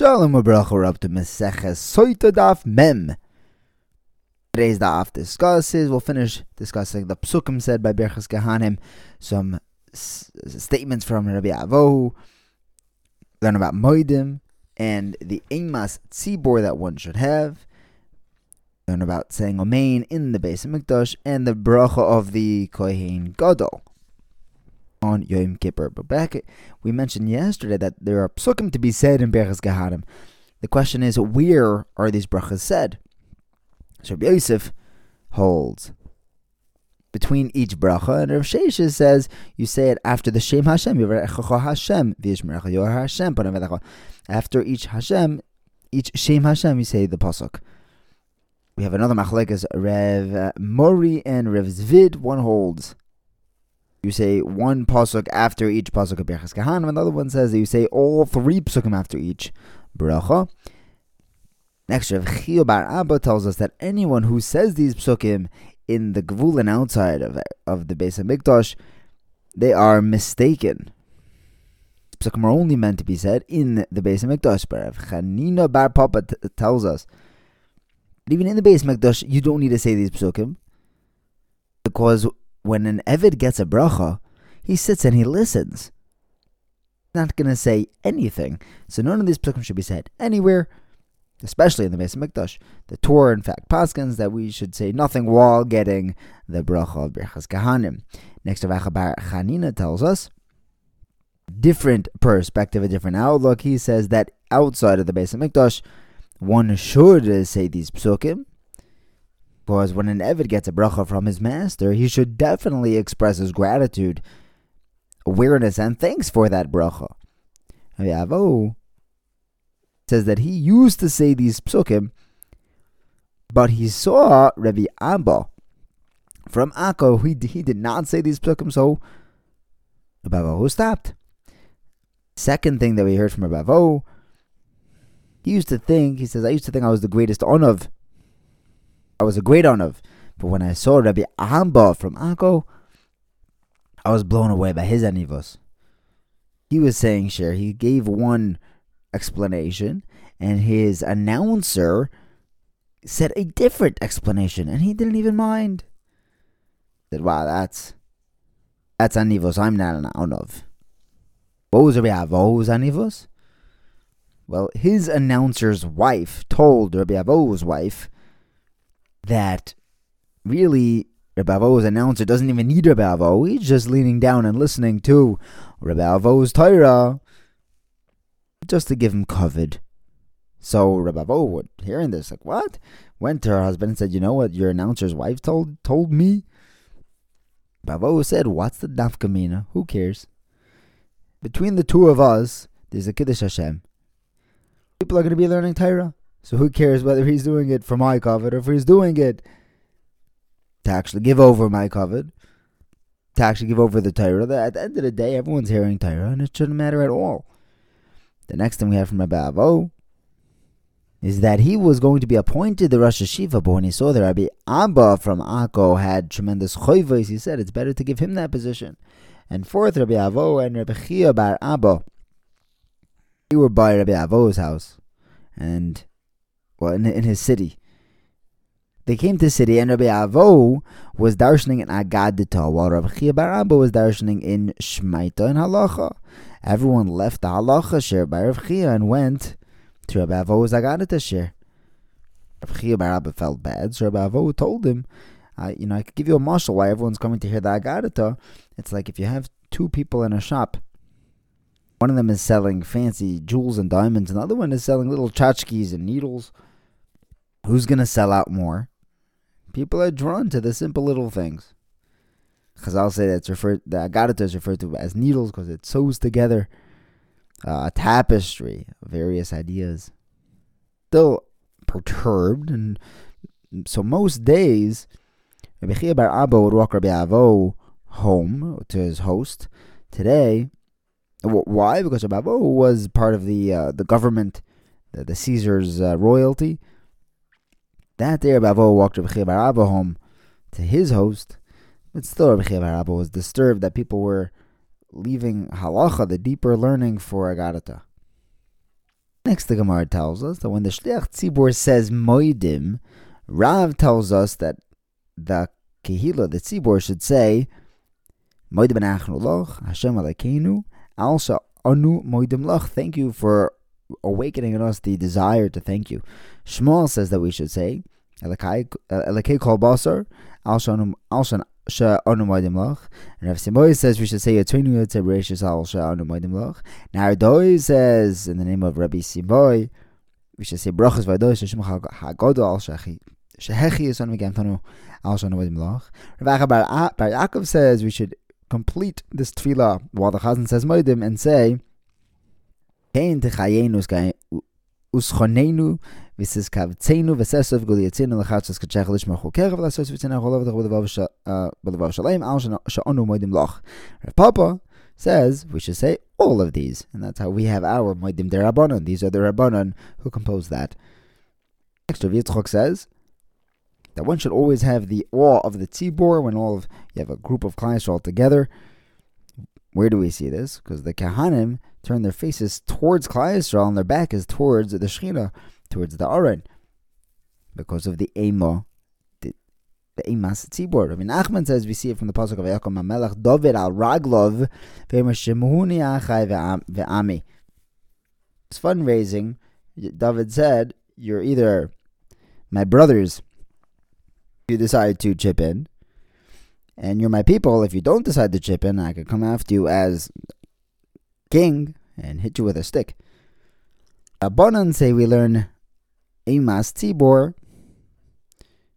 Shalom Abracha, we're up to Meseches Soita Daf Mem. Today's daf discusses, we'll finish discussing the psukim said by Berchas Kehanim, some s- statements from Rabbi Avohu, learn about Moedim, and the Emas Tzibor that one should have, learn about saying Omein in the base of Mikdash, and the bracha of the Kohen Gadol on Yom Kippur. But back, we mentioned yesterday that there are psukim to be said in Berachas Kehanim. The question is, where are these brachas said? So Rabbi Yosef holds between each bracha, and Rav Sheshes says you say it after the Shem Hashem, Hashem, Hashem, after each Hashem, each Shem Hashem, you say the pasuk. We have another machlekes, Rev Mori and Rev Zvid. One holds you say one pasuk after each pasuk of Berachas Kahanim. Another one says that you say all three pasukim after each bracha. Next, Rav Chio Bar Abba tells us that anyone who says these psukim in the gvul and outside of of the base of Mikdash, they are mistaken. Psukim are only meant to be said in the base of Mikdash. But Rav Chanina Bar Papa t- tells us that even in the base of Mikdash, you don't need to say these psukim because when an Evid gets a bracha, he sits and he listens. Not going to say anything. So none of these psukim should be said anywhere, especially in the Beis Mikdash. The Torah, in fact, paskins that we should say nothing while getting the bracha of Berchas Kahanim. Next, Rav Bar Chanina tells us different perspective, a different outlook. He says that outside of the Beis Mikdash, one should say these psukim, because when an Evid gets a bracha from his master, he should definitely express his gratitude, awareness, and thanks for that bracha. Avo says that he used to say these psukim, but he saw Rabbi Abba from Akko. He, he did not say these psukim, so Rabbi stopped. Second thing that we heard from Rabbi he used to think, he says, I used to think I was the greatest onav I was a great onav. But when I saw Rabbi Abba from Akko, I was blown away by his anivos. He was saying, sure, he gave one explanation, and his announcer said a different explanation, and he didn't even mind. Said, wow, that's that's anivos. I'm not an onav. What was Rabbi Avo's anivos? Well, his announcer's wife told Rabbi Avo's wife that really Rabbi Avo's announcer doesn't even need Rabbi Avo. He's just leaning down and listening to Rabbi Avo's Torah just to give him covered. So Rabbi Avo, hearing this, like, what? Went to her husband and said, you know what your announcer's wife told told me? Rabbi said, what's the nafkamina? Who cares? Between the two of us, there's a Kiddush Hashem. People are going to be learning Torah. So who cares whether he's doing it for my covet or if he's doing it to actually give over my covet, to actually give over the Torah? At the end of the day, everyone's hearing Torah, and it shouldn't matter at all. The next thing we have from Rabbi Avo is that he was going to be appointed the Rosh HaYeshiva, but when he saw that Rabbi Abba from Akko had tremendous choivos, he said it's better to give him that position. And fourth, Rabbi Avo and Rabbi Chia bar Abba, they were by Rabbi Avo's house, and well, in, in his city. They came to the city, and Rabbi Avo was darshaning in Agadita, while Rabbi Chia Bar Abba was darshaning in Shmaita and Halacha. Everyone left the Halacha share by Rabbi Chia and went to Rabbi Avo's Agadita share. Rabbi Chia Bar Abba felt bad, so Rabbi Avo told him, you know, I could give you a mashal why everyone's coming to hear the Agadita. It's like if you have two people in a shop one of them is selling fancy jewels and diamonds, and the other one is selling little tchotchkes and needles. Who's going to sell out more? People are drawn to the simple little things. Chazal say that's referred, the agadata is referred to as needles because it sews together uh, a tapestry of various ideas. Still perturbed, and so most days, Rabbi Chia Bar Abba would walk Rabbi Avo home to his host. Today, why? Because Rabbi Avo was part of the uh, the government, the, the Caesar's uh, royalty. That day, Rabbi Avo walked Rabbi Abba home to his host, but still Rabbi Abba was disturbed that people were leaving halacha, the deeper learning, for agadata. Next, the Gemara tells us that when the Shliach Tzibor says Moidim, Rav tells us that the Kehila, the Tzibor, should say Loch, Hashem Alekeinu, also Anu Moidim Loch. Thank you for awakening in us the desire to thank you. Shmuel says that we should say Elekei Kol Basar, Moidim Loch. And Rav Simoy says we should say Yatunu Yotzei Bereshis also Anu Moidim Loch. Now Ardoi says in the name of Rabbi Simoy we should say Brachas Vadoy Shashim Hagodo Al Shechi. Shehechi is on again Tanu also Anu Moidim Loch. Rav Bar Yaakov says we should complete this tefillah while the chazan says moedim and say, "Kein techayenu uschonenu v'sis kavtzenu v'sesov guliyatzinu lechatzos kachech lishma choker v'lasos v'tzina cholav v'levav shalem al sha'onu moedim loch." Rav Papa says we should say all of these, and that's how we have our moedim derabanan. These are the rabbanon who composed that. Next, Rav Yitzchok says that one should always have the awe of the tzibor when all of you have a group of clients all together. Where do we see this? Because the kahanim turn their faces towards Klal Yisrael and their back is towards the Shechina, towards the Aron, because of the Ema, the, the Emas Tzibor. I mean, Nachman says we see it from the pasuk of Yaakov Melech David al Raglov ve'mashemuhuni achai ve'ami. It's fundraising. David said, "You're either my brothers." You decide to chip in, and you're my people. If you don't decide to chip in, I could come after you as king and hit you with a stick. Abonan say we learn Emas Tzibor,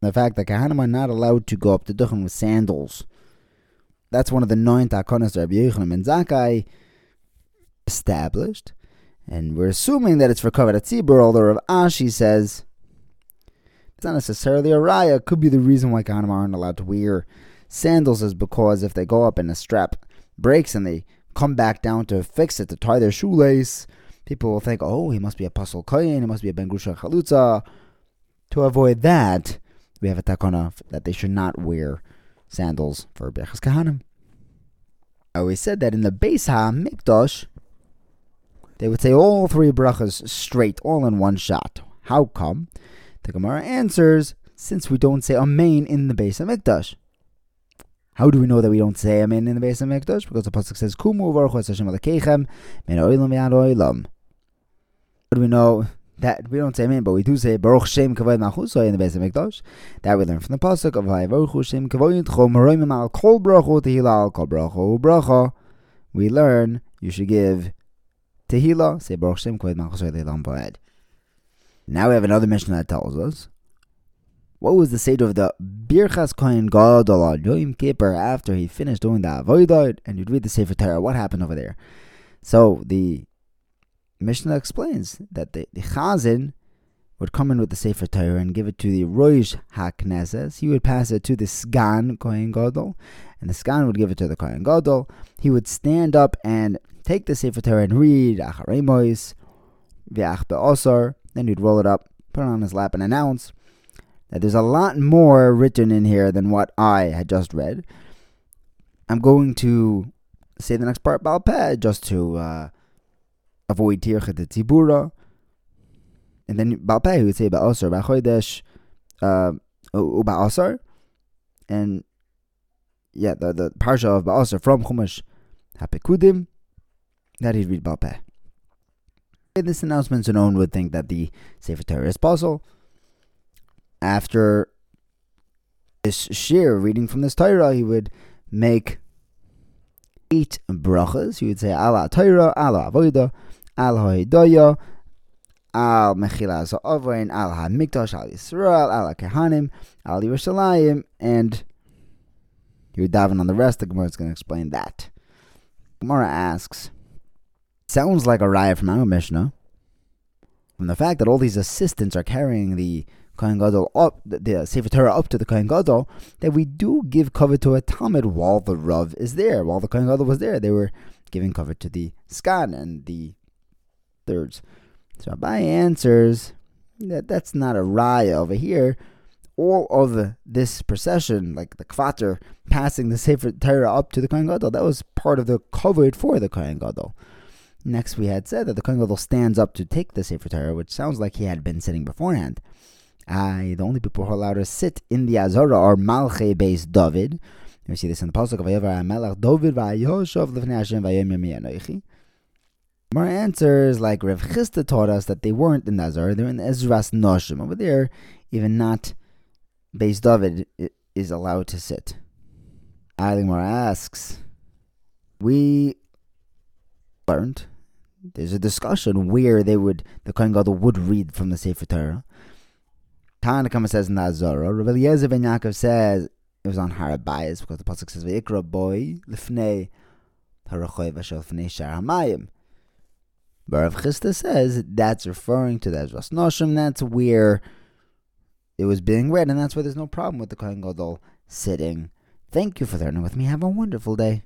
the fact that Kahanim are not allowed to go up to Duchen with sandals. That's one of the nine takonas Rabbi Yochanan ben Zakkai established. And we're assuming that it's for Kavod Tzibur, although Rav Ashi says it's not necessarily a raya. It could be the reason why Kahanim aren't allowed to wear sandals is because if they go up and a strap breaks and they come back down to fix it to tie their shoelace, people will think, oh, he must be a pasul koyin, he must be a ben grusha chalutza. To avoid that, we have a takana that they should not wear sandals for Berachas Kahanim. I always said that in the Beis HaMikdash, they would say all three brachas straight, all in one shot. How come? The Gemara answers, since we don't say Amen in the Beis HaMikdash. How do we know that we don't say Amen in the Beis HaMikdash? Because the pasuk says, "Kumu v'archu Hashem alakechem min oilam v'ad oilam." How do we know that we don't say Amen, but we do say Baruch Shem Kavod Malchuso in the Beis HaMikdash? That we learn from the pasuk of Vayivaruchu Shem Kavod Yitcho Meroimim Al Kol Brachu Tehila Al Kol Brachu Bracha. We learn you should give Tehila, say Baruch Shem Kavod Malchuso Leilam. Now we have another mission that tells us what was the state of the Birchas Kohen Gadol on Yom Kippur after he finished doing the Avodah and you'd read the Sefer Torah. What happened over there? So the Mishnah explains that the, the Chazan would come in with the Sefer Torah and give it to the Rosh HaKnesses. He would pass it to the Sgan Kohen Gadol, and the Sgan would give it to the Kohen Gadol. He would stand up and take the Sefer Torah and read Acharei Mois, V'ach Be'osar. Then he'd roll it up, put it on his lap, and announce that there's a lot more written in here than what I had just read. I'm going to say the next part Balpeh just to uh, avoid Tirchet Tzibura. And then Balpeh he would say Ba'asar, Ba'chodesh, uh, Ba'asar. And yeah, the, the Parsha of Ba'asar from Chumash HaPekudim, that he'd read Balpeh. In this announcement, so no one would think that the Sefer Torah is pasul after this shir reading from this Torah, he would make eight brachas. He would say Allah Torah, Allah Avodah, Al Ha'idaya, Al Mechila Za'avain, Al HaMikdash, Al Yisrael, Al Kehanim, Al Yerushalayim, and he would dive in on the rest. The Gemara is going to explain that. Gemara asks, sounds like a raya from our Mishnah, from the fact that all these assistants are carrying the Kohen Gadol up, the, the uh, Sefer Torah up to the Kohen Gadol, that we do give cover to a Talmud while the Rav is there, while the Kohen Gadol was there. They were giving cover to the Sgan and the thirds. So Abai answers that that's not a raya over here. All of this procession, like the Kvater passing the Sefer Torah up to the Kohen Gadol, that was part of the covered for the Kohen Gadol. Next, we had said that the Kohen Gadol stands up to take the Sefer Torah, which sounds like he had been sitting beforehand. I, the only people who are allowed to sit in the Azara are Malche based David. We see this in the Pasuk of Vayovar HaMelech David Vayoshav Lefnei Hashem Vayom Yom More answers like Rev Chisda taught us that they weren't in the Azara, they're in the Ezras Noshim. Over there, even not based David is allowed to sit. Eilimar asks, we learned there's a discussion where they would the Kohen Gadol would read from the Sefer Torah. Tanakama says in the Azara. Rav Eliezer ben Yaakov says it was on Harabayas because the pasuk says Vayikra boy lifnei harachoy v'shel lifnei shar hamayim. But Rav Chisda says that's referring to the Ezras Noshim. That's where it was being read, and that's why there's no problem with the Kohen Gadol sitting. Thank you for learning with me. Have a wonderful day.